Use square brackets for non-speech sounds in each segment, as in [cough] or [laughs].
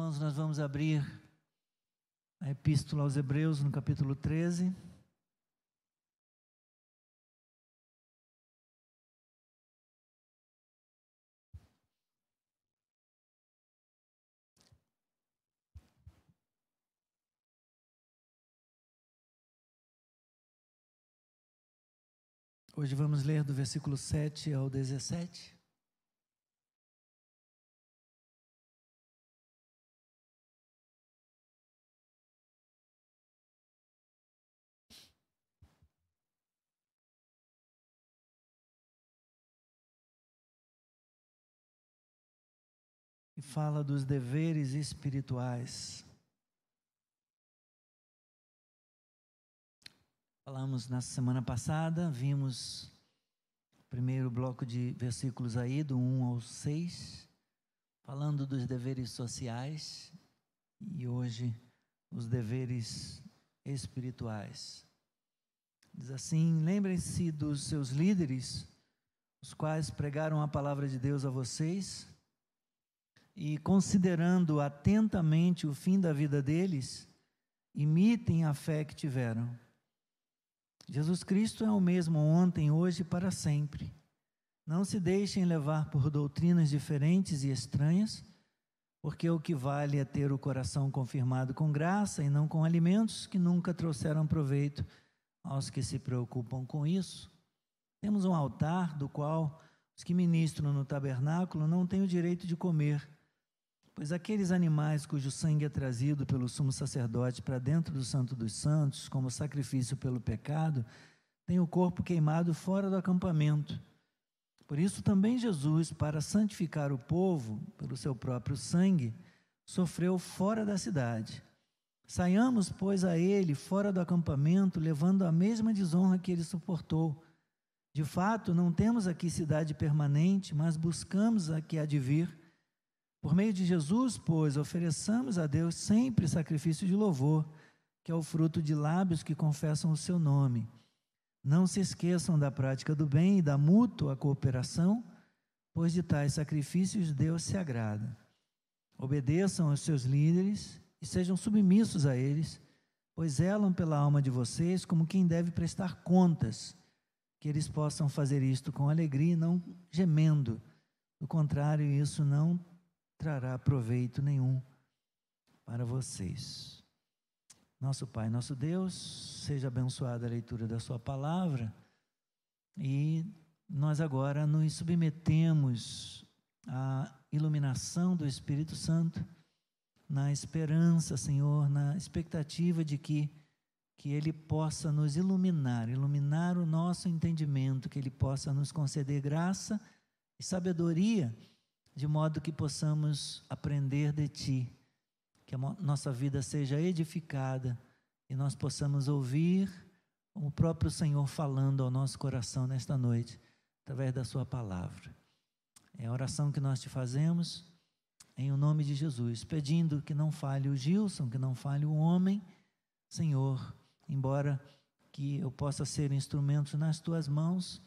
Irmãos, nós vamos abrir a Epístola aos Hebreus no capítulo 13. Hoje vamos ler do versículo 7 ao 17. Fala dos deveres espirituais. Falamos na semana passada, vimos o primeiro bloco de versículos aí, do 1 ao 6, falando dos deveres sociais e hoje os deveres espirituais. Diz assim: lembrem-se dos seus líderes, os quais pregaram a palavra de Deus a vocês, e considerando atentamente o fim da vida deles, imitem a fé que tiveram Jesus Cristo é o mesmo ontem, hoje e para sempre. Não se deixem levar por doutrinas diferentes e estranhas, porque o que vale é ter o coração confirmado com graça e não com alimentos que nunca trouxeram proveito aos que se preocupam com isso. Temos um altar do qual os que ministram no tabernáculo não têm o direito de comer Pois aqueles animais cujo sangue é trazido pelo sumo sacerdote para dentro do Santo dos Santos, como sacrifício pelo pecado, têm o corpo queimado fora do acampamento. Por isso também Jesus, para santificar o povo pelo seu próprio sangue, sofreu fora da cidade. Saiamos, pois, a ele fora do acampamento, levando a mesma desonra que ele suportou. De fato, não temos aqui cidade permanente, mas buscamos a que há de vir. Por meio de Jesus, pois, ofereçamos a Deus sempre sacrifício de louvor, que é o fruto de lábios que confessam o seu nome. Não se esqueçam da prática do bem e da mútua cooperação, pois de tais sacrifícios Deus se agrada. Obedeçam aos seus líderes e sejam submissos a eles, pois zelam pela alma de vocês como quem deve prestar contas, que eles possam fazer isto com alegria e não gemendo. Do contrário, isso não trará proveito nenhum para vocês. Nosso Pai, nosso Deus, seja abençoada a leitura da Sua palavra e nós agora nos submetemos à iluminação do Espírito Santo, na esperança, Senhor, na expectativa de que que Ele possa nos iluminar, iluminar o nosso entendimento, que Ele possa nos conceder graça e sabedoria de modo que possamos aprender de Ti, que a nossa vida seja edificada e nós possamos ouvir o próprio Senhor falando ao nosso coração nesta noite, através da Sua palavra. É a oração que nós te fazemos em o nome de Jesus, pedindo que não falhe o Gilson, que não falhe o homem, Senhor, embora que eu possa ser instrumento nas tuas mãos,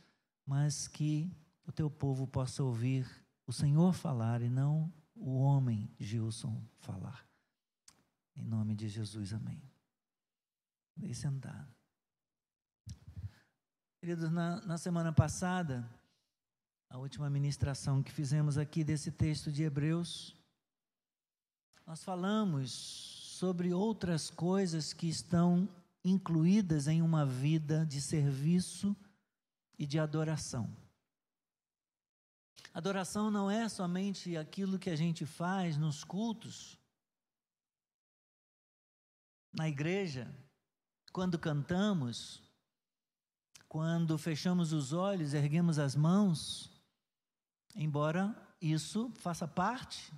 mas que o teu povo possa ouvir o Senhor falar e não o homem Gilson falar. Em nome de Jesus, amém. Deixe sentar. Queridos, na, na semana passada, a última ministração que fizemos aqui desse texto de Hebreus, nós falamos sobre outras coisas que estão incluídas em uma vida de serviço e de adoração. Adoração não é somente aquilo que a gente faz nos cultos, na igreja, quando cantamos, quando fechamos os olhos, erguemos as mãos, embora isso faça parte,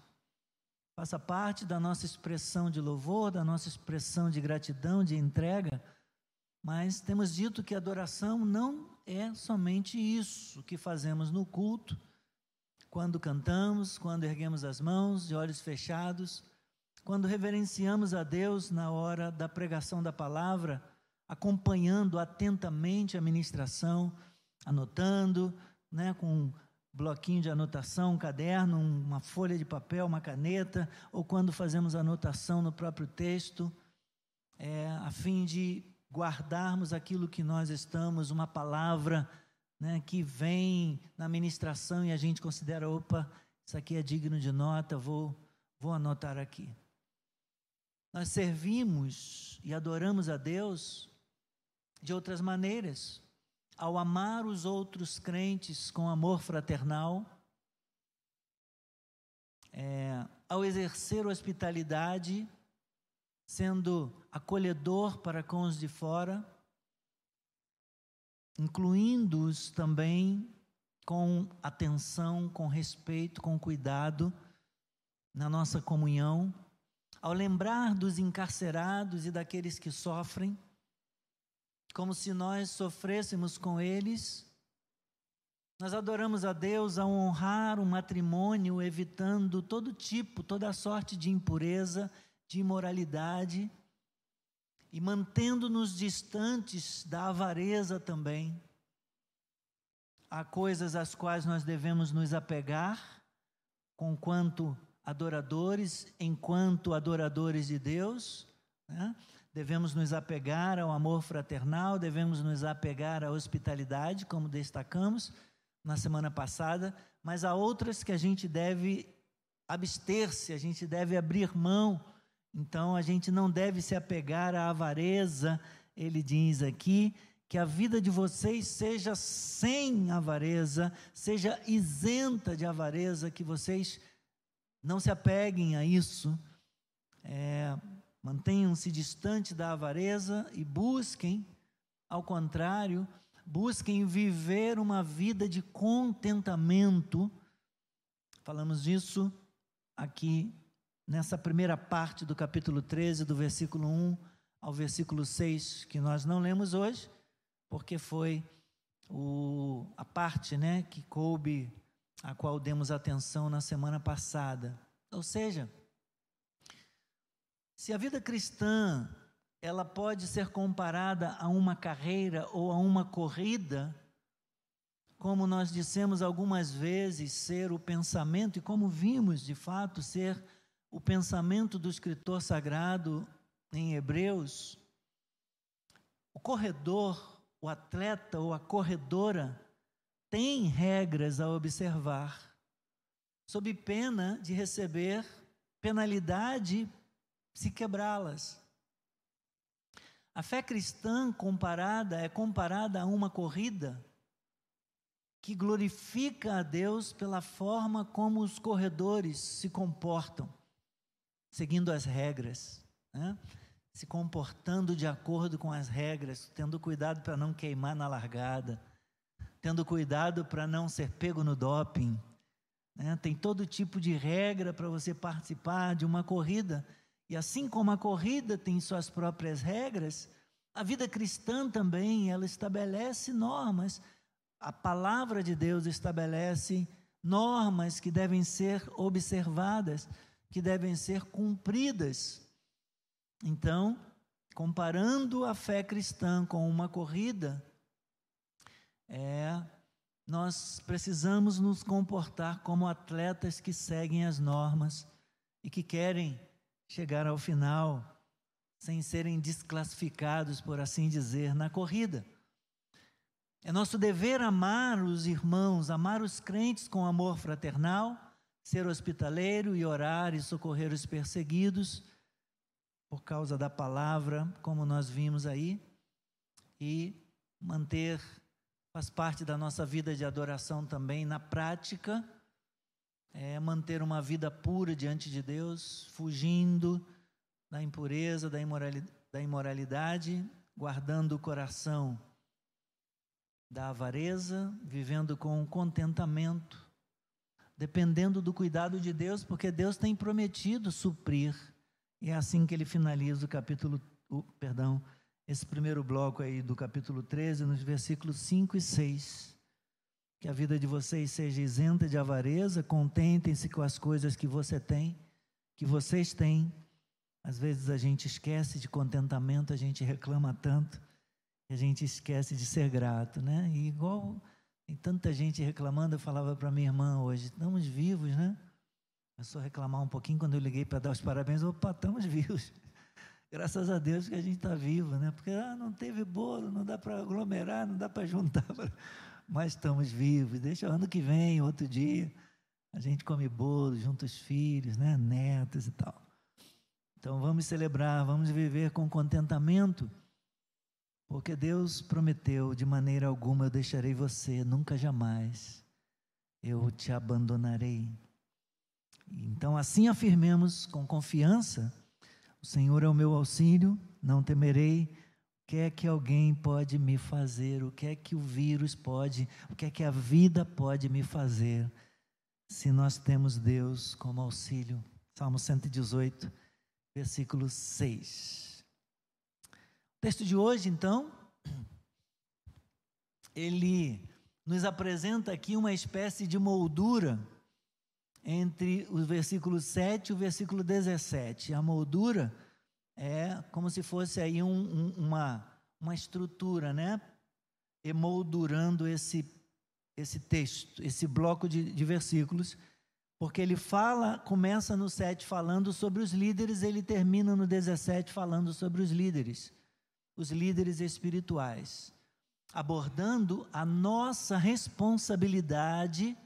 faça parte da nossa expressão de louvor, da nossa expressão de gratidão, de entrega, mas temos dito que adoração não é somente isso que fazemos no culto, quando cantamos, quando erguemos as mãos de olhos fechados, quando reverenciamos a Deus na hora da pregação da palavra, acompanhando atentamente a ministração, anotando, né, com bloquinho de anotação, um caderno, uma folha de papel, uma caneta, ou quando fazemos anotação no próprio texto, é, a fim de guardarmos aquilo que nós estamos, uma palavra né, que vem na ministração e a gente considera, opa, isso aqui é digno de nota, vou, vou anotar aqui. Nós servimos e adoramos a Deus de outras maneiras. Ao amar os outros crentes com amor fraternal, é, ao exercer hospitalidade, sendo acolhedor para com os de fora, incluindo-os também com atenção, com respeito, com cuidado na nossa comunhão, ao lembrar dos encarcerados e daqueles que sofrem, como se nós sofrêssemos com eles. Nós adoramos a Deus ao honrar o matrimônio, evitando todo tipo, toda sorte de impureza, de imoralidade e mantendo-nos distantes da avareza também. Há coisas às quais nós devemos nos apegar, conquanto adoradores, enquanto adoradores de Deus, né? devemos nos apegar ao amor fraternal, devemos nos apegar à hospitalidade, como destacamos na semana passada, mas há outras que a gente deve abster-se, a gente deve abrir mão. Então a gente não deve se apegar à avareza, ele diz aqui, que a vida de vocês seja sem avareza, seja isenta de avareza, que vocês não se apeguem a isso. É, Mantenham-se distante da avareza e busquem, ao contrário, busquem viver uma vida de contentamento. Falamos disso aqui nessa primeira parte do capítulo 13, do versículo 1 ao versículo 6, que nós não lemos hoje, porque foi o, a parte né, que coube, a qual demos atenção na semana passada. Ou seja, se a vida cristã ela pode ser comparada a uma carreira ou a uma corrida, como nós dissemos algumas vezes ser o pensamento e como vimos de fato ser o pensamento do escritor sagrado em Hebreus, o corredor, o atleta ou a corredora tem regras a observar, sob pena de receber penalidade se quebrá-las. A fé cristã comparada é comparada a uma corrida que glorifica a Deus pela forma como os corredores se comportam, seguindo as regras, né? se comportando de acordo com as regras, tendo cuidado para não queimar na largada, tendo cuidado para não ser pego no doping. Né? Tem todo tipo de regra para você participar de uma corrida e assim como a corrida tem suas próprias regras, a vida cristã também, ela estabelece normas. A palavra de Deus estabelece normas que devem ser observadas, que devem ser cumpridas. Então, comparando a fé cristã com uma corrida, é, nós precisamos nos comportar como atletas que seguem as normas e que querem chegar ao final sem serem desclassificados, por assim dizer, na corrida. É nosso dever amar os irmãos, amar os crentes com amor fraternal, ser hospitaleiro e orar e socorrer os perseguidos por causa da palavra, como nós vimos aí, e manter, faz parte da nossa vida de adoração também na prática é manter uma vida pura diante de Deus, fugindo da impureza, da imoralidade, da imoralidade guardando o coração da avareza, vivendo com contentamento, dependendo do cuidado de Deus, porque Deus tem prometido suprir. E é assim que ele finaliza o capítulo, perdão, esse primeiro bloco aí do capítulo 13, nos versículos 5 e 6. Que a vida de vocês seja isenta de avareza, contentem-se com as coisas que você tem, que vocês têm. Às vezes a gente esquece de contentamento, a gente reclama tanto, a gente esquece de ser grato, né? E igual Tem tanta gente reclamando, eu falava para minha irmã hoje, estamos vivos, né? Começou a reclamar um pouquinho quando eu liguei para dar os parabéns, opa, estamos vivos. [laughs] Graças a Deus que a gente está vivo, né? Porque ah, não teve bolo, não dá para aglomerar, não dá para juntar, [laughs] mas estamos vivos. Deixa ano que vem, outro dia, a gente come bolo junto os filhos, né? Netos e tal. Então vamos celebrar, vamos viver com contentamento porque Deus prometeu: de maneira alguma eu deixarei você, nunca jamais eu te abandonarei. Então, assim afirmemos com confiança: o Senhor é o meu auxílio, não temerei. O que é que alguém pode me fazer? O que é que o vírus pode? O que é que a vida pode me fazer? Se nós temos Deus como auxílio. Salmo 118, versículo 6 texto de hoje, então, ele nos apresenta aqui uma espécie de moldura entre o versículo 7 e o versículo 17. A moldura é como se fosse aí um, um, uma, uma estrutura, né? Emoldurando esse, esse texto, esse bloco de, de versículos, porque ele fala, começa no 7 falando sobre os líderes, ele termina no 17 falando sobre os líderes os líderes espirituais, abordando a nossa responsabilidade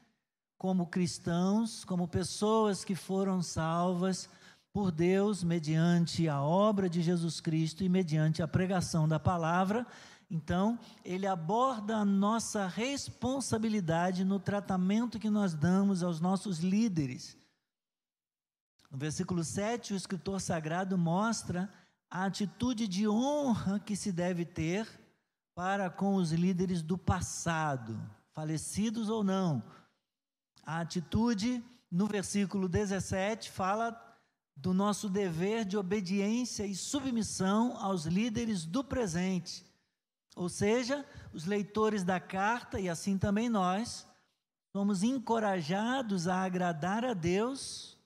como cristãos, como pessoas que foram salvas por Deus mediante a obra de Jesus Cristo e mediante a pregação da palavra. Então, ele aborda a nossa responsabilidade no tratamento que nós damos aos nossos líderes. No versículo 7, o escritor sagrado mostra a atitude de honra que se deve ter para com os líderes do passado, falecidos ou não. A atitude, no versículo 17, fala do nosso dever de obediência e submissão aos líderes do presente. Ou seja, os leitores da carta, e assim também nós, somos encorajados a agradar a Deus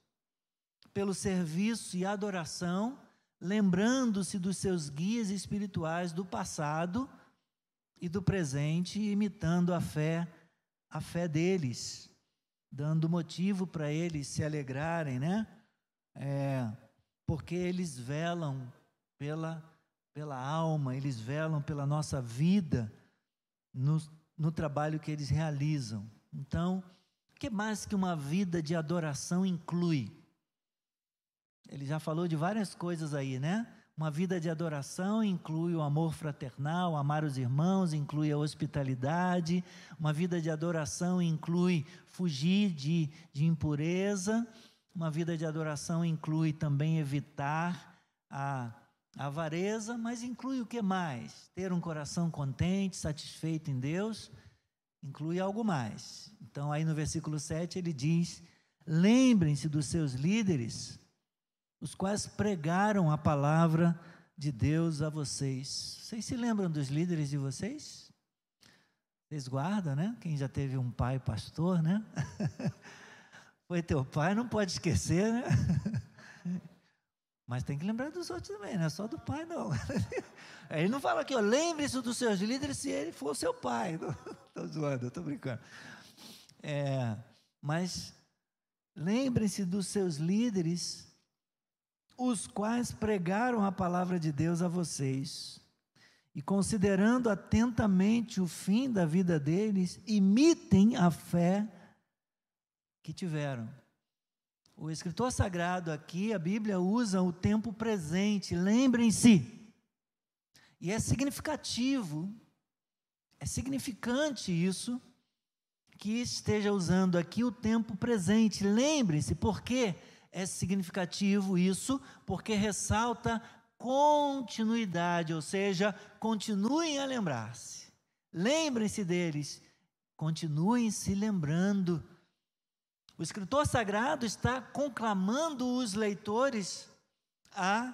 pelo serviço e adoração lembrando-se dos seus guias espirituais do passado e do presente, imitando a fé, a fé deles, dando motivo para eles se alegrarem, né? É, porque eles velam pela, pela alma, eles velam pela nossa vida no, no trabalho que eles realizam. Então, o que mais que uma vida de adoração inclui? Ele já falou de várias coisas aí, né? Uma vida de adoração inclui o amor fraternal, amar os irmãos, inclui a hospitalidade. Uma vida de adoração inclui fugir de, de impureza. Uma vida de adoração inclui também evitar a, avareza, mas inclui o que mais? Ter um coração contente, satisfeito em Deus, inclui algo mais. Então, aí no versículo 7 ele diz: Lembrem-se dos seus líderes os quais pregaram a palavra de Deus a vocês. Vocês se lembram dos líderes de vocês? Vocês guardam, né? Quem já teve um pai pastor, né? [laughs] Foi teu pai, não pode esquecer, né? [laughs] Mas tem que lembrar dos outros também, não é só do pai, não. [laughs] Ele não fala aqui, lembre-se dos seus líderes se ele for seu pai. Estou zoando, estou brincando. É, mas lembrem-se dos seus líderes os quais pregaram a palavra de Deus a vocês. E considerando atentamente o fim da vida deles, imitem a fé que tiveram. O escritor sagrado aqui, a Bíblia usa o tempo presente, lembrem-se. E é significativo, é significante isso, que esteja usando aqui o tempo presente. Lembrem-se, por quê? É significativo isso, porque ressalta continuidade, ou seja, continuem a lembrar-se. Lembrem-se deles, continuem se lembrando. O escritor sagrado está conclamando os leitores a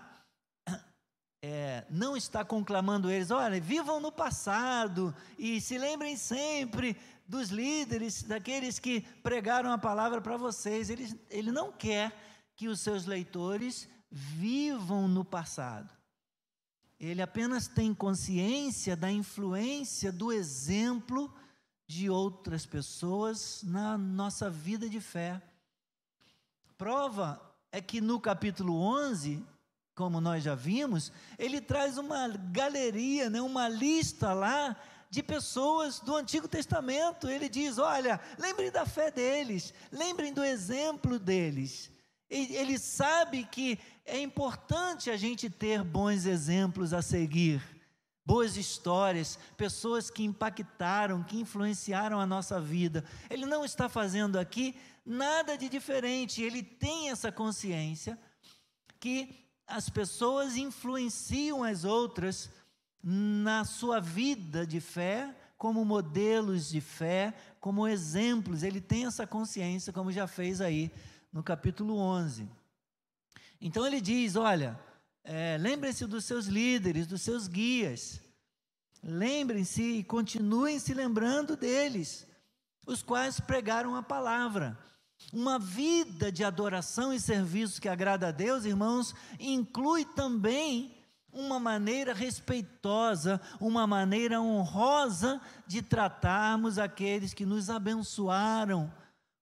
é, não está conclamando eles, olha, vivam no passado e se lembrem sempre dos líderes, daqueles que pregaram a palavra para vocês. Ele, ele não quer que os seus leitores vivam no passado. Ele apenas tem consciência da influência do exemplo de outras pessoas na nossa vida de fé. Prova é que no capítulo 11, como nós já vimos, ele traz uma galeria, né, uma lista lá de pessoas do Antigo Testamento. Ele diz: olha, lembrem da fé deles, lembrem do exemplo deles. Ele sabe que é importante a gente ter bons exemplos a seguir, boas histórias, pessoas que impactaram, que influenciaram a nossa vida. Ele não está fazendo aqui nada de diferente, ele tem essa consciência que as pessoas influenciam as outras na sua vida de fé, como modelos de fé, como exemplos. Ele tem essa consciência, como já fez aí no capítulo 11. Então ele diz: olha, é, lembrem-se dos seus líderes, dos seus guias. Lembrem-se e continuem se lembrando deles, os quais pregaram a palavra. Uma vida de adoração e serviço que agrada a Deus, irmãos, inclui também uma maneira respeitosa, uma maneira honrosa de tratarmos aqueles que nos abençoaram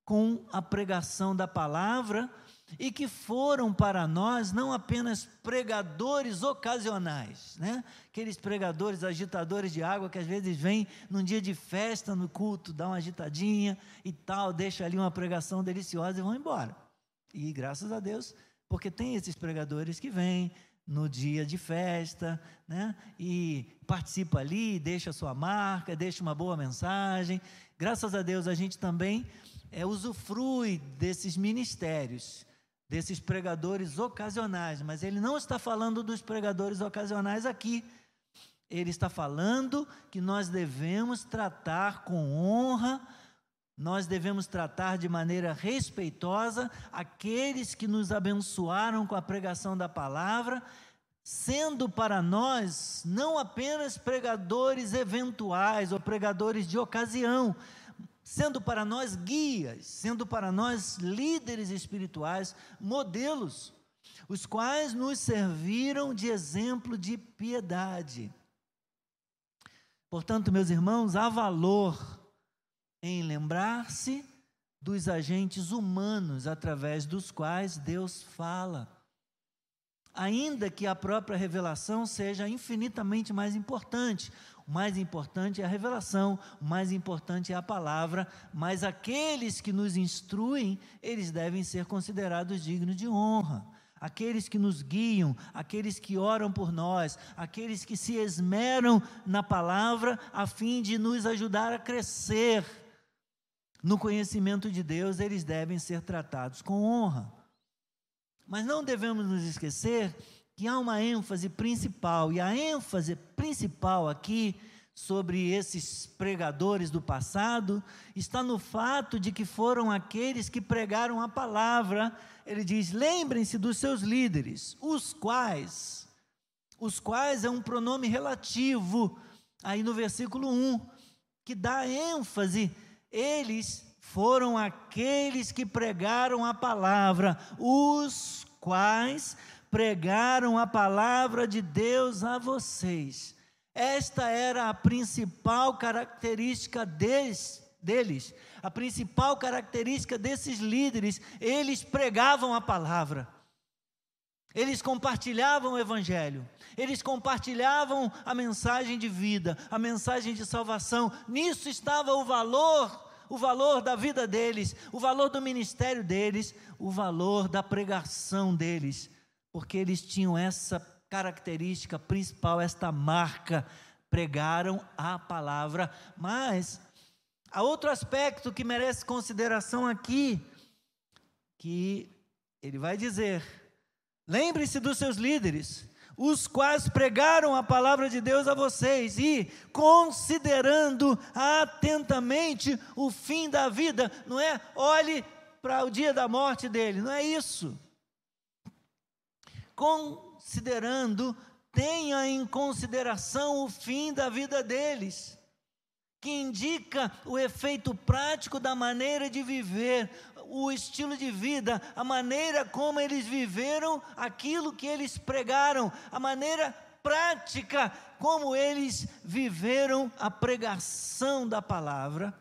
com a pregação da palavra e que foram para nós não apenas pregadores ocasionais, né? Aqueles pregadores agitadores de água que às vezes vêm num dia de festa no culto, dá uma agitadinha e tal, deixa ali uma pregação deliciosa e vão embora. E graças a Deus, porque tem esses pregadores que vêm, no dia de festa, né? E participa ali, deixa sua marca, deixa uma boa mensagem. Graças a Deus a gente também é, usufrui desses ministérios, desses pregadores ocasionais, mas ele não está falando dos pregadores ocasionais aqui. Ele está falando que nós devemos tratar com honra nós devemos tratar de maneira respeitosa aqueles que nos abençoaram com a pregação da palavra, sendo para nós não apenas pregadores eventuais ou pregadores de ocasião, sendo para nós guias, sendo para nós líderes espirituais, modelos, os quais nos serviram de exemplo de piedade. Portanto, meus irmãos, há valor em lembrar-se dos agentes humanos através dos quais Deus fala. Ainda que a própria revelação seja infinitamente mais importante. Mais importante é a revelação, mais importante é a palavra, mas aqueles que nos instruem, eles devem ser considerados dignos de honra. Aqueles que nos guiam, aqueles que oram por nós, aqueles que se esmeram na palavra a fim de nos ajudar a crescer no conhecimento de Deus, eles devem ser tratados com honra. Mas não devemos nos esquecer que há uma ênfase principal, e a ênfase principal aqui sobre esses pregadores do passado está no fato de que foram aqueles que pregaram a palavra. Ele diz: lembrem-se dos seus líderes, os quais, os quais é um pronome relativo, aí no versículo 1, que dá ênfase eles foram aqueles que pregaram a palavra, os quais pregaram a palavra de Deus a vocês. Esta era a principal característica deles, deles, a principal característica desses líderes, eles pregavam a palavra. Eles compartilhavam o evangelho. Eles compartilhavam a mensagem de vida, a mensagem de salvação. Nisso estava o valor, o valor da vida deles, o valor do ministério deles, o valor da pregação deles, porque eles tinham essa característica principal, esta marca, pregaram a palavra. Mas há outro aspecto que merece consideração aqui, que ele vai dizer: lembre-se dos seus líderes, os quais pregaram a palavra de Deus a vocês, e considerando atentamente o fim da vida, não é? Olhe para o dia da morte dele, não é isso. Considerando, tenha em consideração o fim da vida deles, que indica o efeito prático da maneira de viver, o estilo de vida, a maneira como eles viveram aquilo que eles pregaram, a maneira prática como eles viveram a pregação da palavra.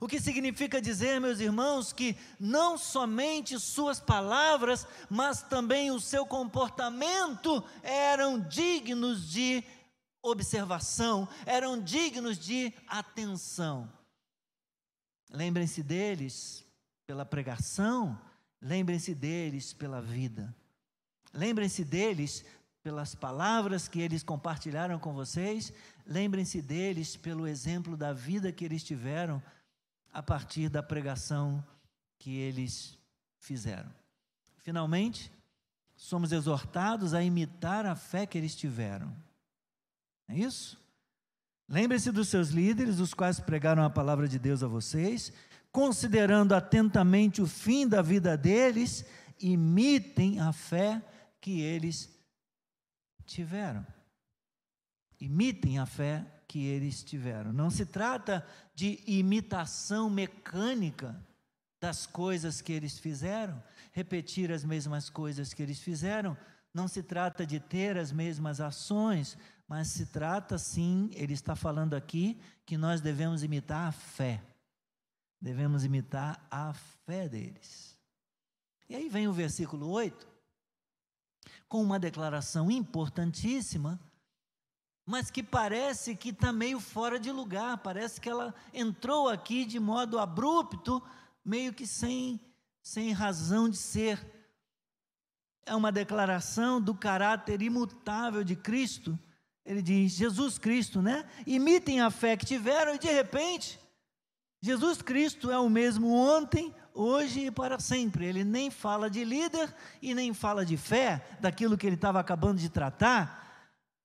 O que significa dizer, meus irmãos, que não somente suas palavras, mas também o seu comportamento eram dignos de observação, eram dignos de atenção. Lembrem-se deles pela pregação, lembrem-se deles pela vida. Lembrem-se deles pelas palavras que eles compartilharam com vocês, lembrem-se deles pelo exemplo da vida que eles tiveram a partir da pregação que eles fizeram. Finalmente, somos exortados a imitar a fé que eles tiveram. É isso? Lembre-se dos seus líderes, os quais pregaram a palavra de Deus a vocês, considerando atentamente o fim da vida deles, imitem a fé que eles tiveram. Imitem a fé que eles tiveram. Não se trata de imitação mecânica das coisas que eles fizeram, repetir as mesmas coisas que eles fizeram. Não se trata de ter as mesmas ações, mas se trata sim, ele está falando aqui, que nós devemos imitar a fé. Devemos imitar a fé deles. E aí vem o versículo 8, com uma declaração importantíssima, mas que parece que está meio fora de lugar, parece que ela entrou aqui de modo abrupto, meio que sem, sem razão de ser. É uma declaração do caráter imutável de Cristo ele diz, Jesus Cristo, né? Imitem a fé que tiveram e de repente, Jesus Cristo é o mesmo ontem, hoje e para sempre. Ele nem fala de líder e nem fala de fé, daquilo que ele estava acabando de tratar,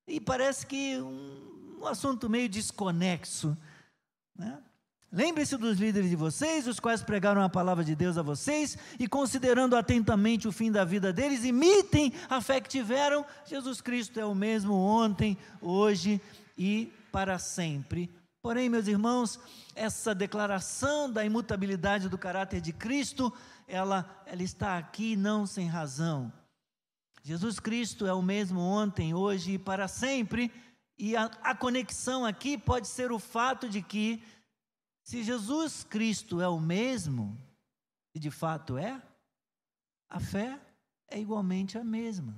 e parece que um, um assunto meio desconexo. Né? Lembre-se dos líderes de vocês, os quais pregaram a palavra de Deus a vocês, e considerando atentamente o fim da vida deles, imitem a fé que tiveram. Jesus Cristo é o mesmo ontem, hoje e para sempre. Porém, meus irmãos, essa declaração da imutabilidade do caráter de Cristo, ela, ela está aqui não sem razão. Jesus Cristo é o mesmo ontem, hoje e para sempre, e a, a conexão aqui pode ser o fato de que se Jesus Cristo é o mesmo, e de fato é, a fé é igualmente a mesma.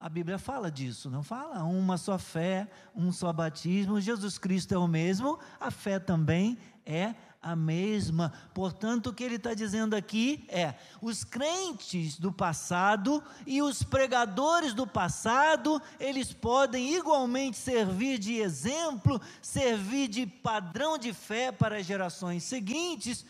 A Bíblia fala disso, não fala? Uma só fé, um só batismo. Jesus Cristo é o mesmo, a fé também é a mesma. Portanto, o que ele está dizendo aqui é: os crentes do passado e os pregadores do passado, eles podem igualmente servir de exemplo, servir de padrão de fé para as gerações seguintes,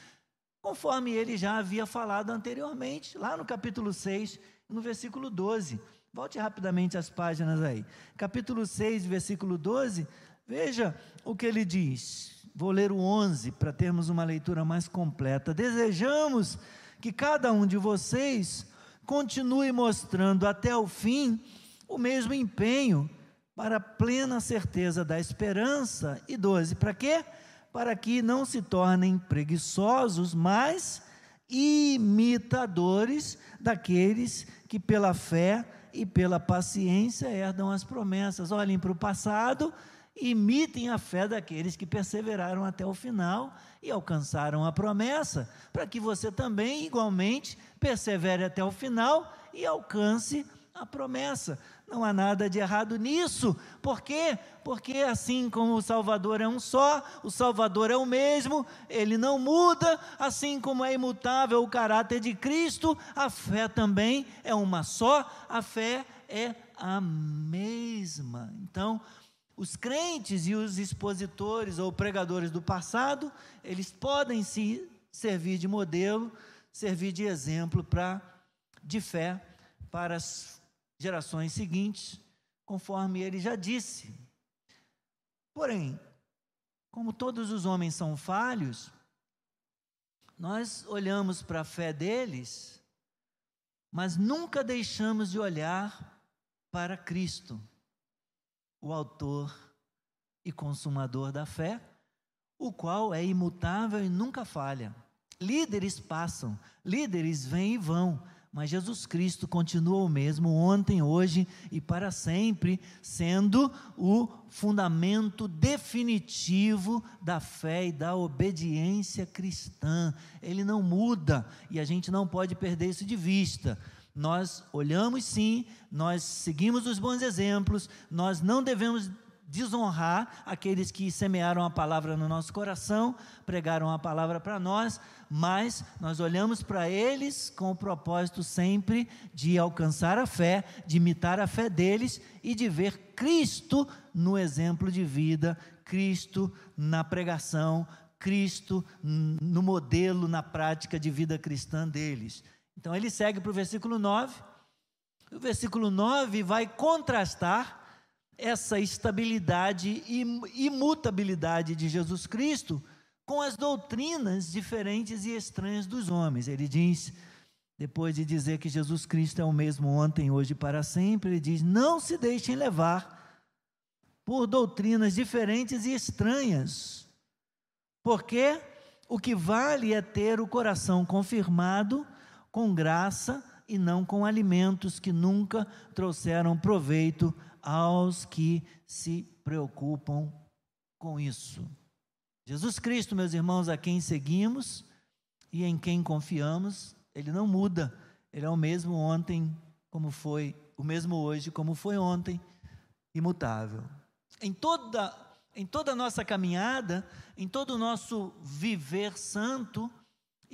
conforme ele já havia falado anteriormente, lá no capítulo 6, no versículo 12. Volte rapidamente as páginas aí. Capítulo 6, versículo 12. Veja o que ele diz. Vou ler o 11 para termos uma leitura mais completa. Desejamos que cada um de vocês continue mostrando até o fim o mesmo empenho para a plena certeza da esperança. E 12, para quê? Para que não se tornem preguiçosos, mas imitadores daqueles que pela fé e pela paciência herdam as promessas. Olhem para o passado imitem a fé daqueles que perseveraram até o final e alcançaram a promessa, para que você também, igualmente, persevere até o final e alcance a promessa. Não há nada de errado nisso. Por quê? Porque assim como o Salvador é um só, o Salvador é o mesmo, ele não muda, assim como é imutável o caráter de Cristo, a fé também é uma só, a fé é a mesma. Então, os crentes e os expositores ou pregadores do passado, eles podem se servir de modelo, servir de exemplo para de fé para as gerações seguintes, conforme ele já disse. Porém, como todos os homens são falhos, nós olhamos para a fé deles, mas nunca deixamos de olhar para Cristo o autor e consumador da fé, o qual é imutável e nunca falha. Líderes passam, líderes vêm e vão, mas Jesus Cristo continua o mesmo ontem, hoje e para sempre, sendo o fundamento definitivo da fé e da obediência cristã. Ele não muda e a gente não pode perder isso de vista. Nós olhamos sim, nós seguimos os bons exemplos, nós não devemos desonrar aqueles que semearam a palavra no nosso coração, pregaram a palavra para nós, mas nós olhamos para eles com o propósito sempre de alcançar a fé, de imitar a fé deles e de ver Cristo no exemplo de vida, Cristo na pregação, Cristo no modelo, na prática de vida cristã deles. Então ele segue para o versículo 9. O versículo 9 vai contrastar essa estabilidade e imutabilidade de Jesus Cristo com as doutrinas diferentes e estranhas dos homens. Ele diz, depois de dizer que Jesus Cristo é o mesmo ontem, hoje e para sempre, ele diz: Não se deixem levar por doutrinas diferentes e estranhas, porque o que vale é ter o coração confirmado com graça e não com alimentos que nunca trouxeram proveito aos que se preocupam com isso. Jesus Cristo, meus irmãos, a quem seguimos e em quem confiamos, ele não muda, ele é o mesmo ontem como foi, o mesmo hoje como foi ontem, imutável. Em toda em toda a nossa caminhada, em todo o nosso viver santo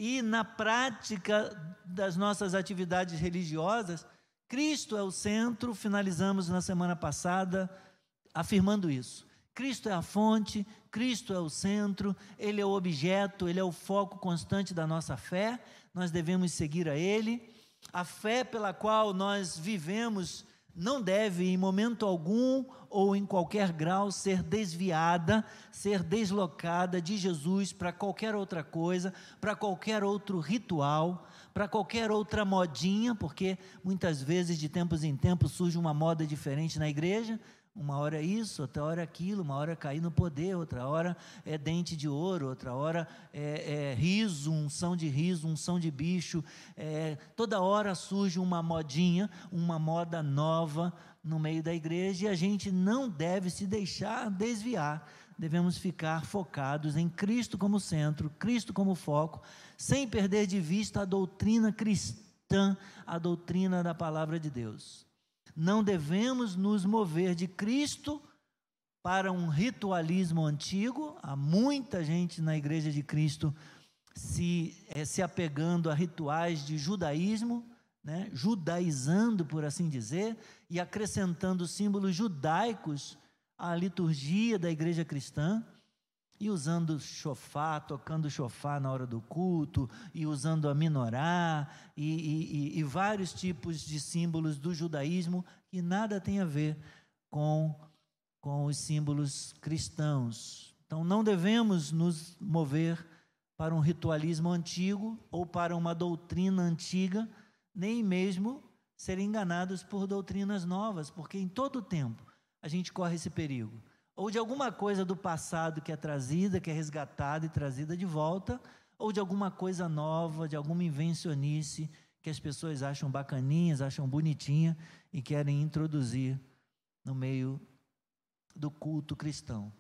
e na prática das nossas atividades religiosas, Cristo é o centro, finalizamos na semana passada afirmando isso. Cristo é a fonte, Cristo é o centro, Ele é o objeto, Ele é o foco constante da nossa fé, nós devemos seguir a Ele. A fé pela qual nós vivemos não deve, em momento algum ou em qualquer grau, ser desviada, ser deslocada de Jesus para qualquer outra coisa, para qualquer outro ritual para qualquer outra modinha, porque muitas vezes de tempos em tempos surge uma moda diferente na igreja. Uma hora é isso, outra hora é aquilo, uma hora é cair no poder, outra hora é dente de ouro, outra hora é, é riso, unção de riso, unção de bicho. É, toda hora surge uma modinha, uma moda nova no meio da igreja e a gente não deve se deixar desviar. Devemos ficar focados em Cristo como centro, Cristo como foco, sem perder de vista a doutrina cristã, a doutrina da palavra de Deus. Não devemos nos mover de Cristo para um ritualismo antigo. Há muita gente na igreja de Cristo se, é, se apegando a rituais de judaísmo, né, judaizando, por assim dizer, e acrescentando símbolos judaicos à liturgia da igreja cristã e usando chofá, tocando chofá na hora do culto, e usando a minorá, e, e, e, vários tipos de símbolos do judaísmo que nada tem a ver com, com os símbolos cristãos. Então não devemos nos mover para um ritualismo antigo ou para uma doutrina antiga, nem mesmo ser enganados por doutrinas novas, porque em todo tempo a gente corre esse perigo ou de alguma coisa do passado que é trazida, que é resgatada e trazida de volta, ou de alguma coisa nova, de alguma invencionice que as pessoas acham bacaninhas, acham bonitinha e querem introduzir no meio do culto cristão.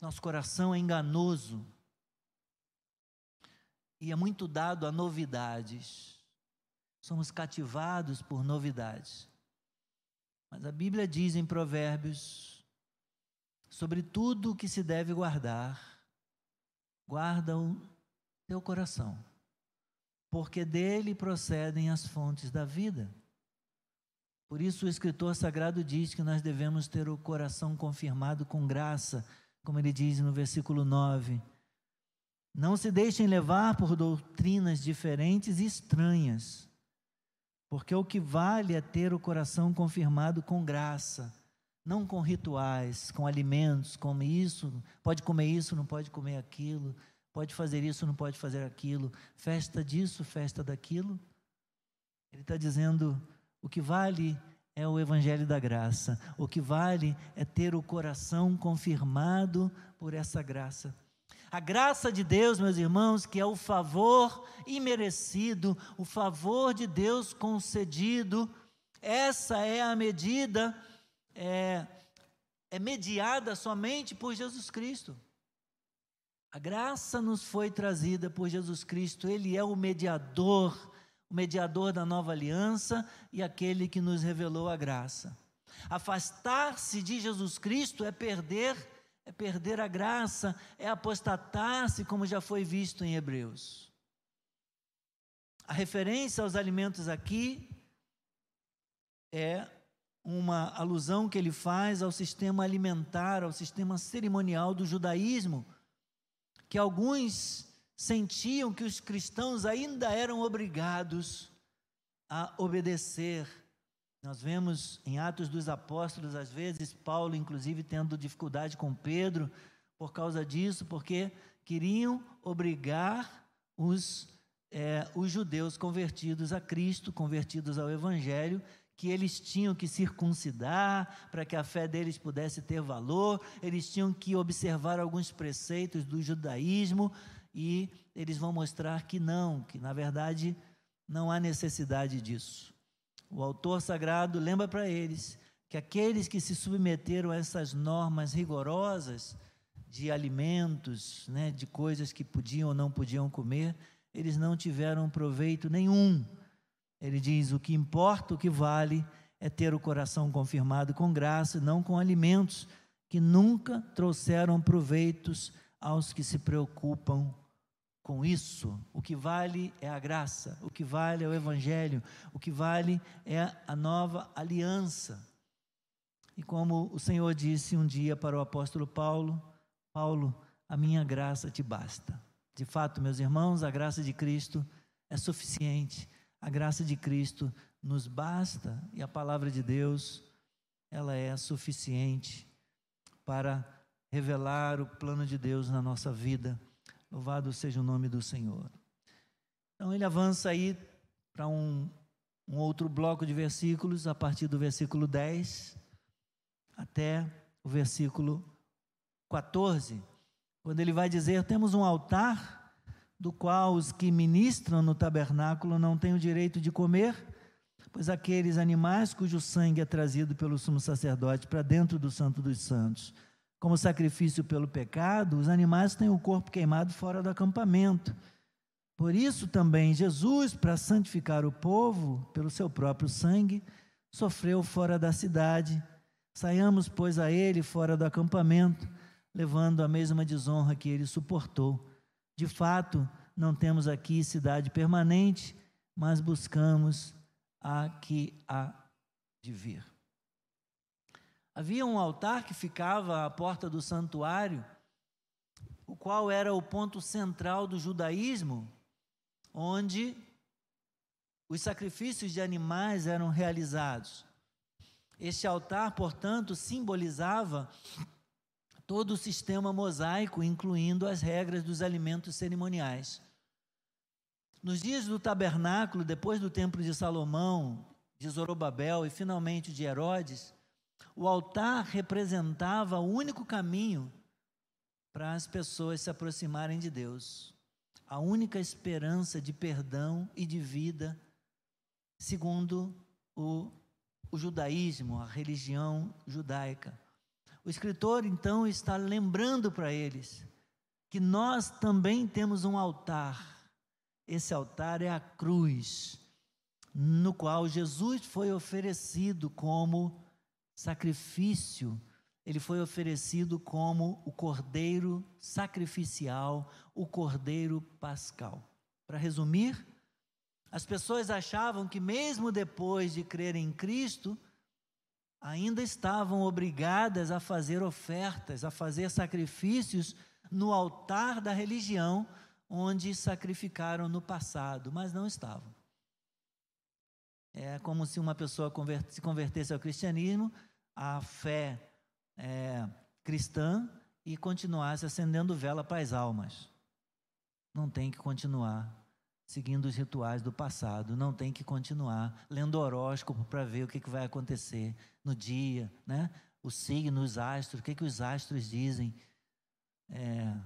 Nosso coração é enganoso e é muito dado a novidades. Somos cativados por novidades. Mas a Bíblia diz em Provérbios sobre tudo o que se deve guardar, guarda o teu coração, porque dele procedem as fontes da vida. Por isso o escritor sagrado diz que nós devemos ter o coração confirmado com graça, como ele diz no versículo 9. Não se deixem levar por doutrinas diferentes e estranhas, porque o que vale é ter o coração confirmado com graça não com rituais, com alimentos, come isso, pode comer isso, não pode comer aquilo, pode fazer isso, não pode fazer aquilo, festa disso, festa daquilo. Ele está dizendo: o que vale é o Evangelho da graça, o que vale é ter o coração confirmado por essa graça. A graça de Deus, meus irmãos, que é o favor imerecido, o favor de Deus concedido, essa é a medida, é, é mediada somente por Jesus Cristo. A graça nos foi trazida por Jesus Cristo, Ele é o mediador, o mediador da nova aliança e aquele que nos revelou a graça. Afastar-se de Jesus Cristo é perder, é perder a graça, é apostatar-se, como já foi visto em Hebreus. A referência aos alimentos aqui é uma alusão que ele faz ao sistema alimentar, ao sistema cerimonial do judaísmo que alguns sentiam que os cristãos ainda eram obrigados a obedecer. Nós vemos em Atos dos Apóstolos, às vezes, Paulo, inclusive, tendo dificuldade com Pedro por causa disso, porque queriam obrigar os, é, os judeus convertidos a Cristo, convertidos ao Evangelho, que eles tinham que circuncidar para que a fé deles pudesse ter valor, eles tinham que observar alguns preceitos do judaísmo e eles vão mostrar que não, que na verdade não há necessidade disso. O autor sagrado lembra para eles que aqueles que se submeteram a essas normas rigorosas de alimentos, né, de coisas que podiam ou não podiam comer, eles não tiveram proveito nenhum ele diz: o que importa, o que vale, é ter o coração confirmado com graça, não com alimentos que nunca trouxeram proveitos aos que se preocupam com isso. O que vale é a graça, o que vale é o Evangelho, o que vale é a nova aliança. E como o Senhor disse um dia para o apóstolo Paulo: Paulo, a minha graça te basta. De fato, meus irmãos, a graça de Cristo é suficiente a graça de Cristo nos basta e a palavra de Deus, ela é suficiente para revelar o plano de Deus na nossa vida. Louvado seja o nome do Senhor. Então ele avança aí para um, um outro bloco de versículos, a partir do versículo 10 até o versículo 14, quando ele vai dizer: temos um altar do qual os que ministram no tabernáculo não têm o direito de comer, pois aqueles animais cujo sangue é trazido pelo sumo sacerdote para dentro do Santo dos Santos, como sacrifício pelo pecado, os animais têm o corpo queimado fora do acampamento. Por isso também Jesus, para santificar o povo pelo seu próprio sangue, sofreu fora da cidade. Saiamos, pois, a ele fora do acampamento, levando a mesma desonra que ele suportou. De fato, não temos aqui cidade permanente, mas buscamos a que há de vir. Havia um altar que ficava à porta do santuário, o qual era o ponto central do judaísmo, onde os sacrifícios de animais eram realizados. Este altar, portanto, simbolizava todo o sistema mosaico, incluindo as regras dos alimentos cerimoniais. Nos dias do tabernáculo, depois do templo de Salomão, de Zorobabel e finalmente de Herodes, o altar representava o único caminho para as pessoas se aproximarem de Deus, a única esperança de perdão e de vida, segundo o, o judaísmo, a religião judaica. O escritor então está lembrando para eles que nós também temos um altar. Esse altar é a cruz, no qual Jesus foi oferecido como sacrifício, ele foi oferecido como o cordeiro sacrificial, o cordeiro pascal. Para resumir, as pessoas achavam que mesmo depois de crerem em Cristo, ainda estavam obrigadas a fazer ofertas, a fazer sacrifícios no altar da religião onde sacrificaram no passado, mas não estavam. É como se uma pessoa se convertesse ao cristianismo, à fé é, cristã, e continuasse acendendo vela para as almas. Não tem que continuar seguindo os rituais do passado, não tem que continuar lendo horóscopo para ver o que, que vai acontecer no dia, né? O signo, os astros, o que, que os astros dizem. É,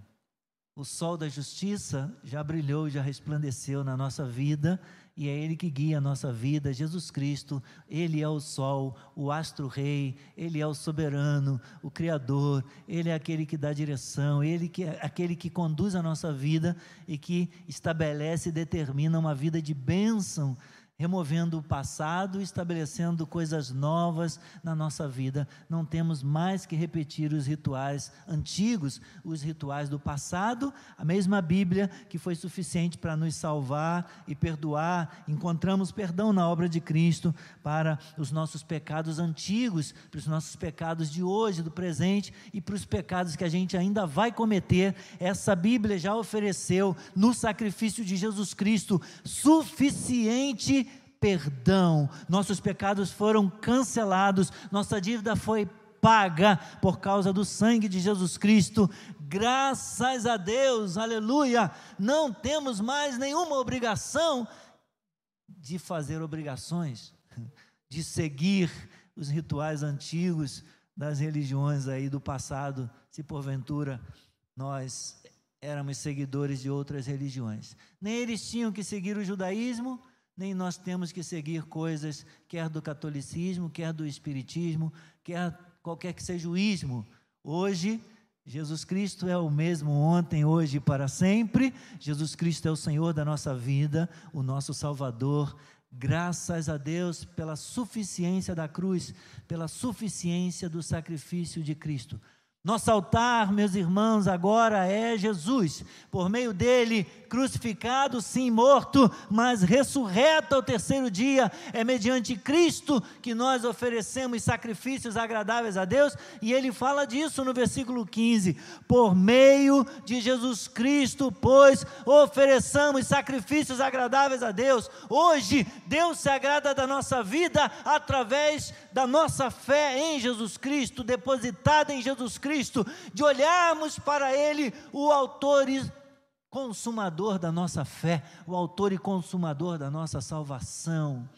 o sol da justiça já brilhou, já resplandeceu na nossa vida e é Ele que guia a nossa vida, Jesus Cristo, Ele é o sol, o astro-rei, Ele é o soberano, o Criador, Ele é aquele que dá direção, Ele que é aquele que conduz a nossa vida e que estabelece e determina uma vida de bênção removendo o passado, estabelecendo coisas novas na nossa vida. Não temos mais que repetir os rituais antigos, os rituais do passado. A mesma Bíblia que foi suficiente para nos salvar e perdoar, encontramos perdão na obra de Cristo para os nossos pecados antigos, para os nossos pecados de hoje, do presente e para os pecados que a gente ainda vai cometer. Essa Bíblia já ofereceu no sacrifício de Jesus Cristo suficiente perdão, nossos pecados foram cancelados, nossa dívida foi paga por causa do sangue de Jesus Cristo. Graças a Deus, aleluia! Não temos mais nenhuma obrigação de fazer obrigações, [laughs] de seguir os rituais antigos das religiões aí do passado, se porventura nós éramos seguidores de outras religiões. Nem eles tinham que seguir o judaísmo, nem nós temos que seguir coisas, quer do catolicismo, quer do espiritismo, quer qualquer que seja o ismo. Hoje, Jesus Cristo é o mesmo ontem, hoje e para sempre. Jesus Cristo é o Senhor da nossa vida, o nosso Salvador. Graças a Deus pela suficiência da cruz, pela suficiência do sacrifício de Cristo. Nosso altar, meus irmãos, agora é Jesus, por meio dele, crucificado, sim, morto, mas ressurreto ao terceiro dia. É mediante Cristo que nós oferecemos sacrifícios agradáveis a Deus, e ele fala disso no versículo 15: por meio de Jesus Cristo, pois ofereçamos sacrifícios agradáveis a Deus. Hoje, Deus se agrada da nossa vida através da nossa fé em Jesus Cristo, depositada em Jesus Cristo Cristo, de olharmos para Ele, o autor e consumador da nossa fé, o autor e consumador da nossa salvação.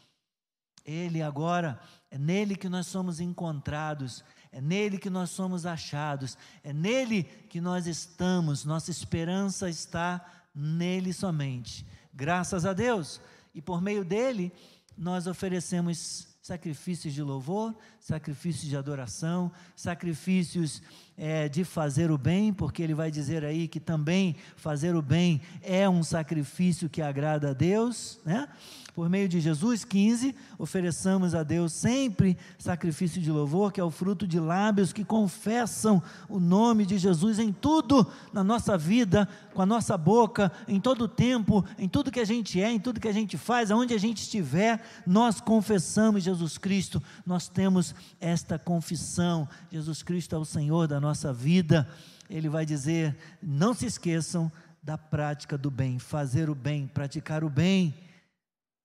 Ele agora, é nele que nós somos encontrados, é nele que nós somos achados, é nele que nós estamos, nossa esperança está nele somente. Graças a Deus, e por meio dele, nós oferecemos sacrifícios de louvor, sacrifícios de adoração, sacrifícios é, de fazer o bem, porque ele vai dizer aí que também fazer o bem é um sacrifício que agrada a Deus, né? Por meio de Jesus, 15, ofereçamos a Deus sempre sacrifício de louvor, que é o fruto de lábios que confessam o nome de Jesus em tudo na nossa vida, com a nossa boca, em todo o tempo, em tudo que a gente é, em tudo que a gente faz, aonde a gente estiver, nós confessamos Jesus Cristo, nós temos esta confissão: Jesus Cristo é o Senhor da nossa vida. Ele vai dizer: não se esqueçam da prática do bem, fazer o bem, praticar o bem.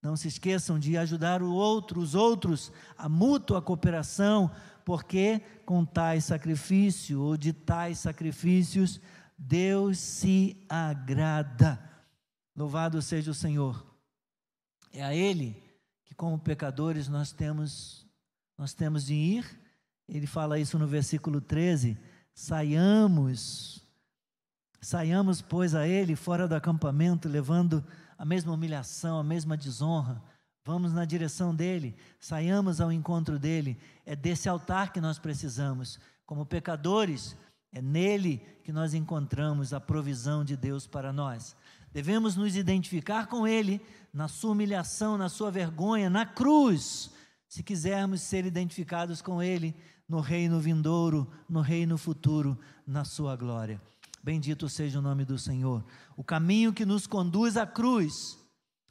Não se esqueçam de ajudar o outro, os outros, a mútua cooperação, porque com tais sacrifícios ou de tais sacrifícios, Deus se agrada. Louvado seja o Senhor. É a Ele que, como pecadores, nós temos, nós temos de ir. Ele fala isso no versículo 13: saiamos, saiamos, pois, a Ele fora do acampamento, levando a mesma humilhação, a mesma desonra. Vamos na direção dele, saiamos ao encontro dele. É desse altar que nós precisamos. Como pecadores, é nele que nós encontramos a provisão de Deus para nós. Devemos nos identificar com ele na sua humilhação, na sua vergonha, na cruz, se quisermos ser identificados com ele no reino vindouro, no reino futuro, na sua glória. Bendito seja o nome do Senhor. O caminho que nos conduz à cruz,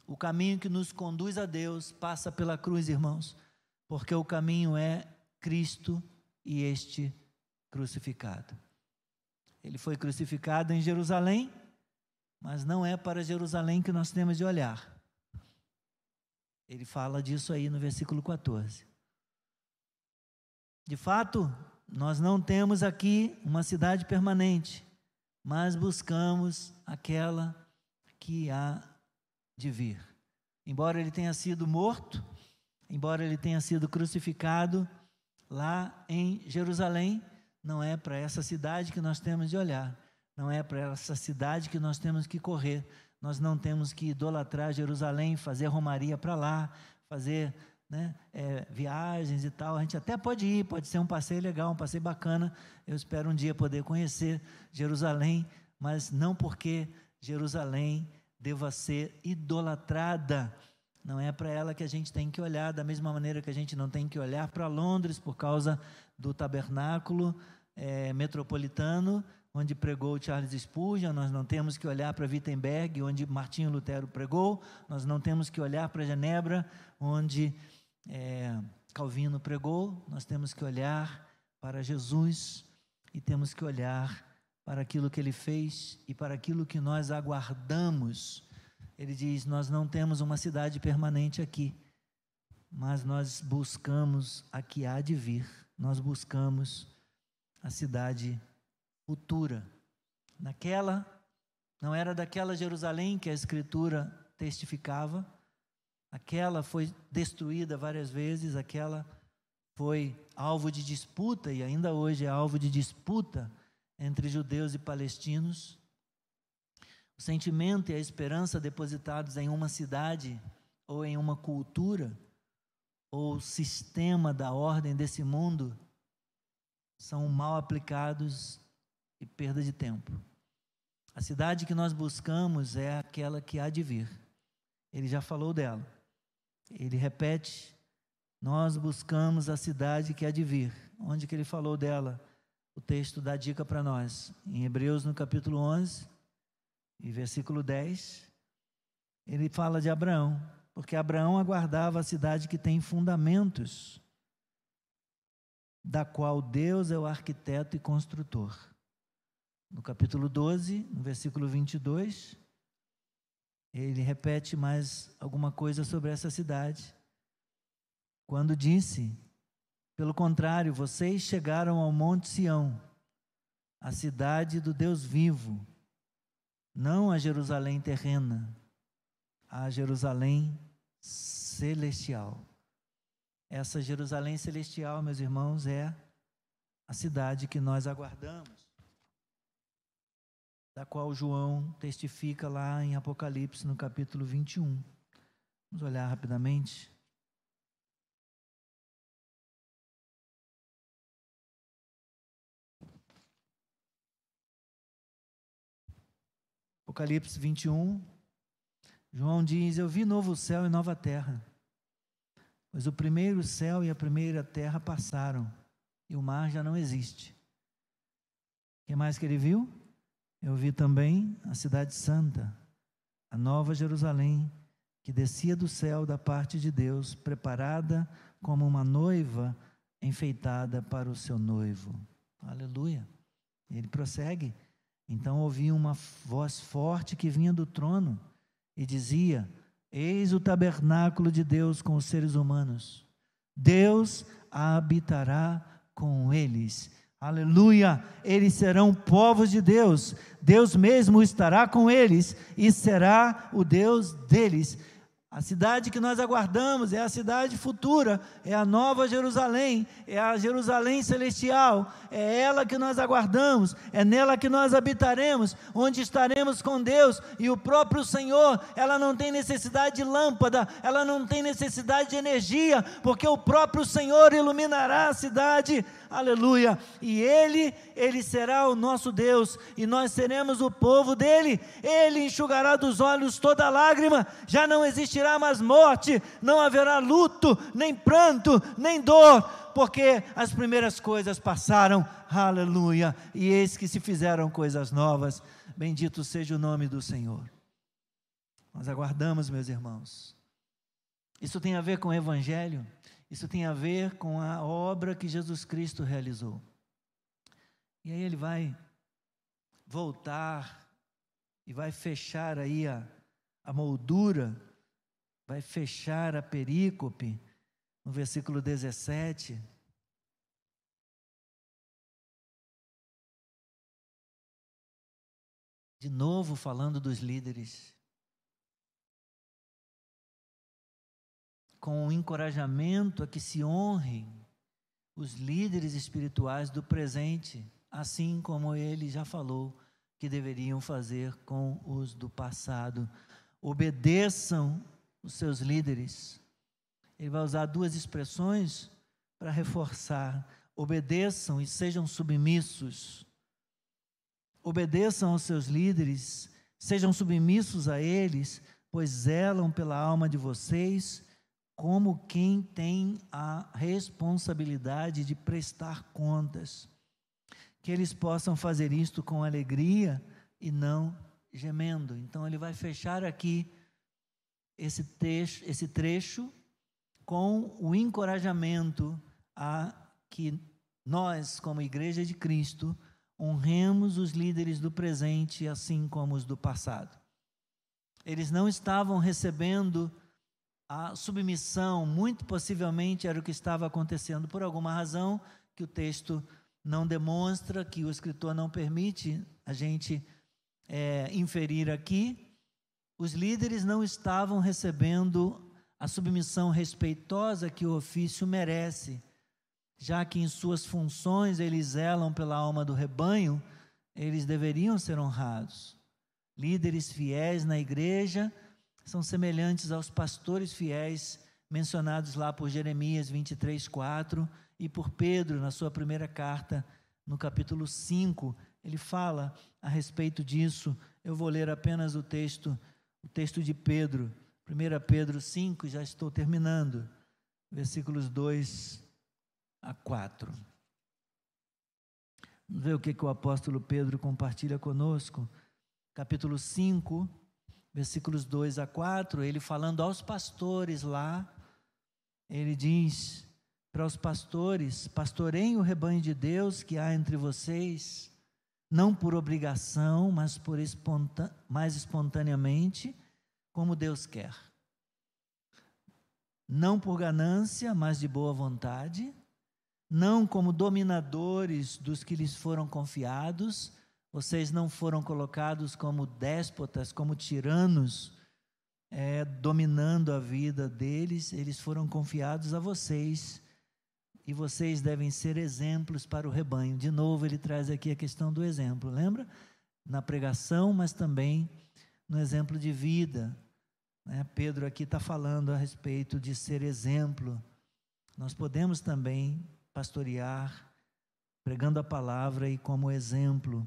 o caminho que nos conduz a Deus, passa pela cruz, irmãos, porque o caminho é Cristo e este crucificado. Ele foi crucificado em Jerusalém, mas não é para Jerusalém que nós temos de olhar. Ele fala disso aí no versículo 14. De fato, nós não temos aqui uma cidade permanente mas buscamos aquela que há de vir. Embora ele tenha sido morto, embora ele tenha sido crucificado lá em Jerusalém, não é para essa cidade que nós temos de olhar. Não é para essa cidade que nós temos que correr. Nós não temos que idolatrar Jerusalém, fazer romaria para lá, fazer né, é, viagens e tal. A gente até pode ir, pode ser um passeio legal, um passeio bacana. Eu espero um dia poder conhecer Jerusalém, mas não porque Jerusalém deva ser idolatrada. Não é para ela que a gente tem que olhar, da mesma maneira que a gente não tem que olhar para Londres por causa do tabernáculo é, metropolitano, onde pregou Charles Spurgeon, nós não temos que olhar para Wittenberg, onde Martinho Lutero pregou, nós não temos que olhar para Genebra, onde é, Calvino pregou, nós temos que olhar para Jesus e temos que olhar para aquilo que ele fez e para aquilo que nós aguardamos. Ele diz: Nós não temos uma cidade permanente aqui, mas nós buscamos a que há de vir, nós buscamos a cidade futura. Naquela, não era daquela Jerusalém que a Escritura testificava, aquela foi destruída várias vezes, aquela foi alvo de disputa e ainda hoje é alvo de disputa entre judeus e palestinos. O sentimento e a esperança depositados em uma cidade ou em uma cultura ou sistema da ordem desse mundo são mal aplicados e perda de tempo. A cidade que nós buscamos é aquela que há de vir. Ele já falou dela. Ele repete: Nós buscamos a cidade que há de vir. Onde que ele falou dela? o texto dá dica para nós. Em Hebreus, no capítulo 11, e versículo 10, ele fala de Abraão, porque Abraão aguardava a cidade que tem fundamentos, da qual Deus é o arquiteto e construtor. No capítulo 12, no versículo 22, ele repete mais alguma coisa sobre essa cidade. Quando disse: pelo contrário, vocês chegaram ao Monte Sião, a cidade do Deus vivo, não a Jerusalém terrena, a Jerusalém celestial. Essa Jerusalém celestial, meus irmãos, é a cidade que nós aguardamos, da qual João testifica lá em Apocalipse, no capítulo 21. Vamos olhar rapidamente. Apocalipse 21, João diz: Eu vi novo céu e nova terra, pois o primeiro céu e a primeira terra passaram, e o mar já não existe. O que mais que ele viu? Eu vi também a cidade santa, a nova Jerusalém, que descia do céu da parte de Deus, preparada como uma noiva enfeitada para o seu noivo. Aleluia. Ele prossegue. Então ouvi uma voz forte que vinha do trono e dizia: Eis o tabernáculo de Deus com os seres humanos. Deus habitará com eles. Aleluia! Eles serão povos de Deus. Deus mesmo estará com eles e será o Deus deles. A cidade que nós aguardamos é a cidade futura, é a nova Jerusalém, é a Jerusalém celestial, é ela que nós aguardamos, é nela que nós habitaremos, onde estaremos com Deus e o próprio Senhor. Ela não tem necessidade de lâmpada, ela não tem necessidade de energia, porque o próprio Senhor iluminará a cidade aleluia. E Ele, Ele será o nosso Deus, e nós seremos o povo dele. Ele enxugará dos olhos toda lágrima, já não existirá mais morte, não haverá luto, nem pranto, nem dor, porque as primeiras coisas passaram, aleluia. E eis que se fizeram coisas novas. Bendito seja o nome do Senhor. Nós aguardamos, meus irmãos. Isso tem a ver com o Evangelho. Isso tem a ver com a obra que Jesus Cristo realizou. E aí ele vai voltar e vai fechar aí a, a moldura, vai fechar a perícope, no versículo 17. De novo falando dos líderes. com o encorajamento a que se honrem os líderes espirituais do presente, assim como ele já falou que deveriam fazer com os do passado. Obedeçam os seus líderes. Ele vai usar duas expressões para reforçar: obedeçam e sejam submissos. Obedeçam aos seus líderes, sejam submissos a eles, pois zelam pela alma de vocês como quem tem a responsabilidade de prestar contas. Que eles possam fazer isto com alegria e não gemendo. Então ele vai fechar aqui esse trecho, esse trecho com o encorajamento a que nós, como Igreja de Cristo, honremos os líderes do presente assim como os do passado. Eles não estavam recebendo a submissão, muito possivelmente era o que estava acontecendo por alguma razão que o texto não demonstra, que o escritor não permite a gente é, inferir aqui. Os líderes não estavam recebendo a submissão respeitosa que o ofício merece, já que em suas funções eles zelam pela alma do rebanho, eles deveriam ser honrados. Líderes fiéis na igreja são semelhantes aos pastores fiéis mencionados lá por Jeremias 23, 4 e por Pedro na sua primeira carta, no capítulo 5. Ele fala a respeito disso. Eu vou ler apenas o texto, o texto de Pedro, 1 Pedro 5, já estou terminando, versículos 2 a 4. Vamos ver o que, que o apóstolo Pedro compartilha conosco. Capítulo 5, versículos 2 a 4, ele falando aos pastores lá, ele diz para os pastores: pastoreiem o rebanho de Deus que há entre vocês, não por obrigação, mas por mais espontaneamente, como Deus quer. Não por ganância, mas de boa vontade, não como dominadores dos que lhes foram confiados, vocês não foram colocados como déspotas, como tiranos, é, dominando a vida deles, eles foram confiados a vocês e vocês devem ser exemplos para o rebanho. De novo, ele traz aqui a questão do exemplo, lembra? Na pregação, mas também no exemplo de vida. Né? Pedro aqui está falando a respeito de ser exemplo. Nós podemos também pastorear, pregando a palavra e como exemplo.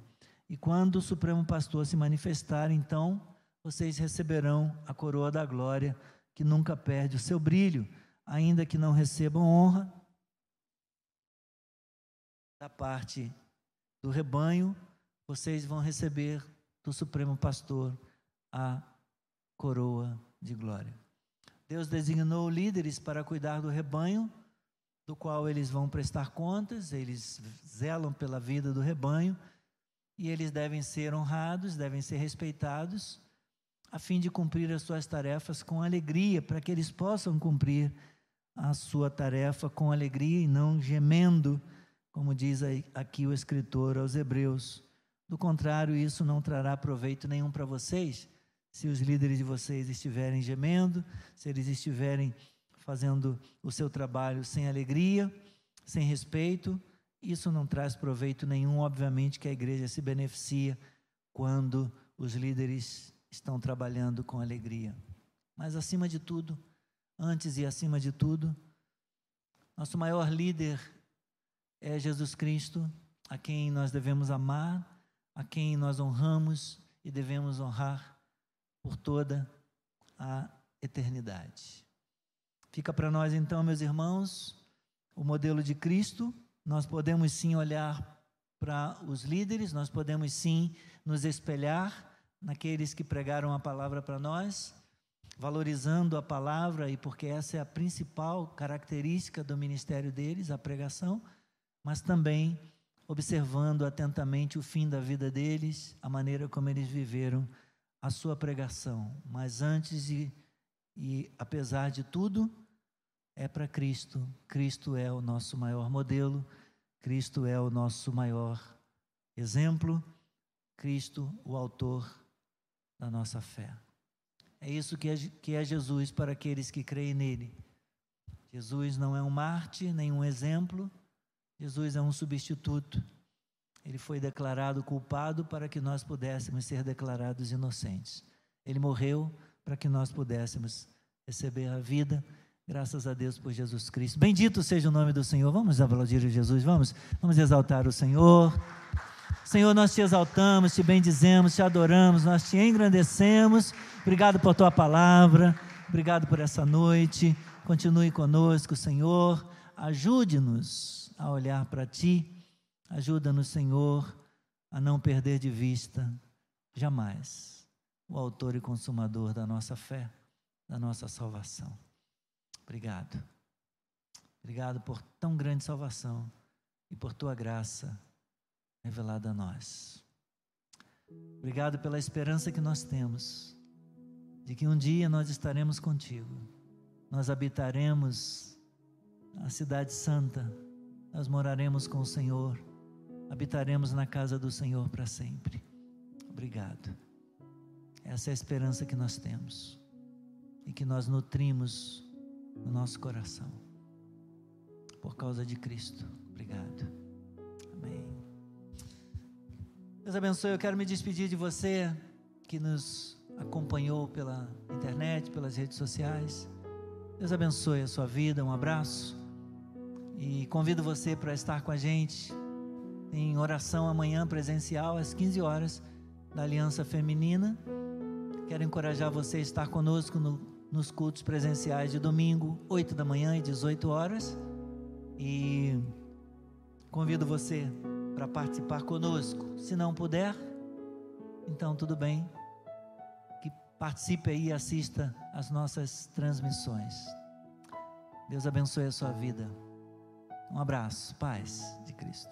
E quando o Supremo Pastor se manifestar, então vocês receberão a coroa da glória, que nunca perde o seu brilho, ainda que não recebam honra da parte do rebanho, vocês vão receber do Supremo Pastor a coroa de glória. Deus designou líderes para cuidar do rebanho, do qual eles vão prestar contas, eles zelam pela vida do rebanho e eles devem ser honrados, devem ser respeitados, a fim de cumprir as suas tarefas com alegria, para que eles possam cumprir a sua tarefa com alegria e não gemendo, como diz aqui o escritor aos Hebreus. Do contrário, isso não trará proveito nenhum para vocês, se os líderes de vocês estiverem gemendo, se eles estiverem fazendo o seu trabalho sem alegria, sem respeito, isso não traz proveito nenhum, obviamente que a igreja se beneficia quando os líderes estão trabalhando com alegria. Mas acima de tudo, antes e acima de tudo, nosso maior líder é Jesus Cristo, a quem nós devemos amar, a quem nós honramos e devemos honrar por toda a eternidade. Fica para nós então, meus irmãos, o modelo de Cristo nós podemos sim olhar para os líderes, nós podemos sim nos espelhar naqueles que pregaram a palavra para nós, valorizando a palavra e porque essa é a principal característica do ministério deles, a pregação, mas também observando atentamente o fim da vida deles, a maneira como eles viveram a sua pregação. Mas antes e, e apesar de tudo, é para Cristo. Cristo é o nosso maior modelo, Cristo é o nosso maior exemplo, Cristo, o autor da nossa fé. É isso que é, que é Jesus para aqueles que creem nele. Jesus não é um mártir, nem um exemplo, Jesus é um substituto. Ele foi declarado culpado para que nós pudéssemos ser declarados inocentes. Ele morreu para que nós pudéssemos receber a vida. Graças a Deus por Jesus Cristo. Bendito seja o nome do Senhor. Vamos aplaudir Jesus, vamos, vamos exaltar o Senhor. Senhor, nós te exaltamos, te bendizemos, te adoramos, nós te engrandecemos. Obrigado por tua palavra, obrigado por essa noite. Continue conosco, Senhor. Ajude-nos a olhar para ti. Ajuda-nos, Senhor, a não perder de vista jamais o autor e consumador da nossa fé, da nossa salvação. Obrigado. Obrigado por tão grande salvação e por tua graça revelada a nós. Obrigado pela esperança que nós temos de que um dia nós estaremos contigo. Nós habitaremos a cidade santa, nós moraremos com o Senhor, habitaremos na casa do Senhor para sempre. Obrigado. Essa é a esperança que nós temos e que nós nutrimos no nosso coração. Por causa de Cristo. Obrigado. Amém. Deus abençoe. Eu quero me despedir de você que nos acompanhou pela internet, pelas redes sociais. Deus abençoe a sua vida. Um abraço. E convido você para estar com a gente em oração amanhã presencial às 15 horas da Aliança Feminina. Quero encorajar você a estar conosco no nos cultos presenciais de domingo, 8 da manhã e 18 horas. E convido você para participar conosco. Se não puder, então tudo bem. Que participe aí e assista as nossas transmissões. Deus abençoe a sua vida. Um abraço, paz de Cristo.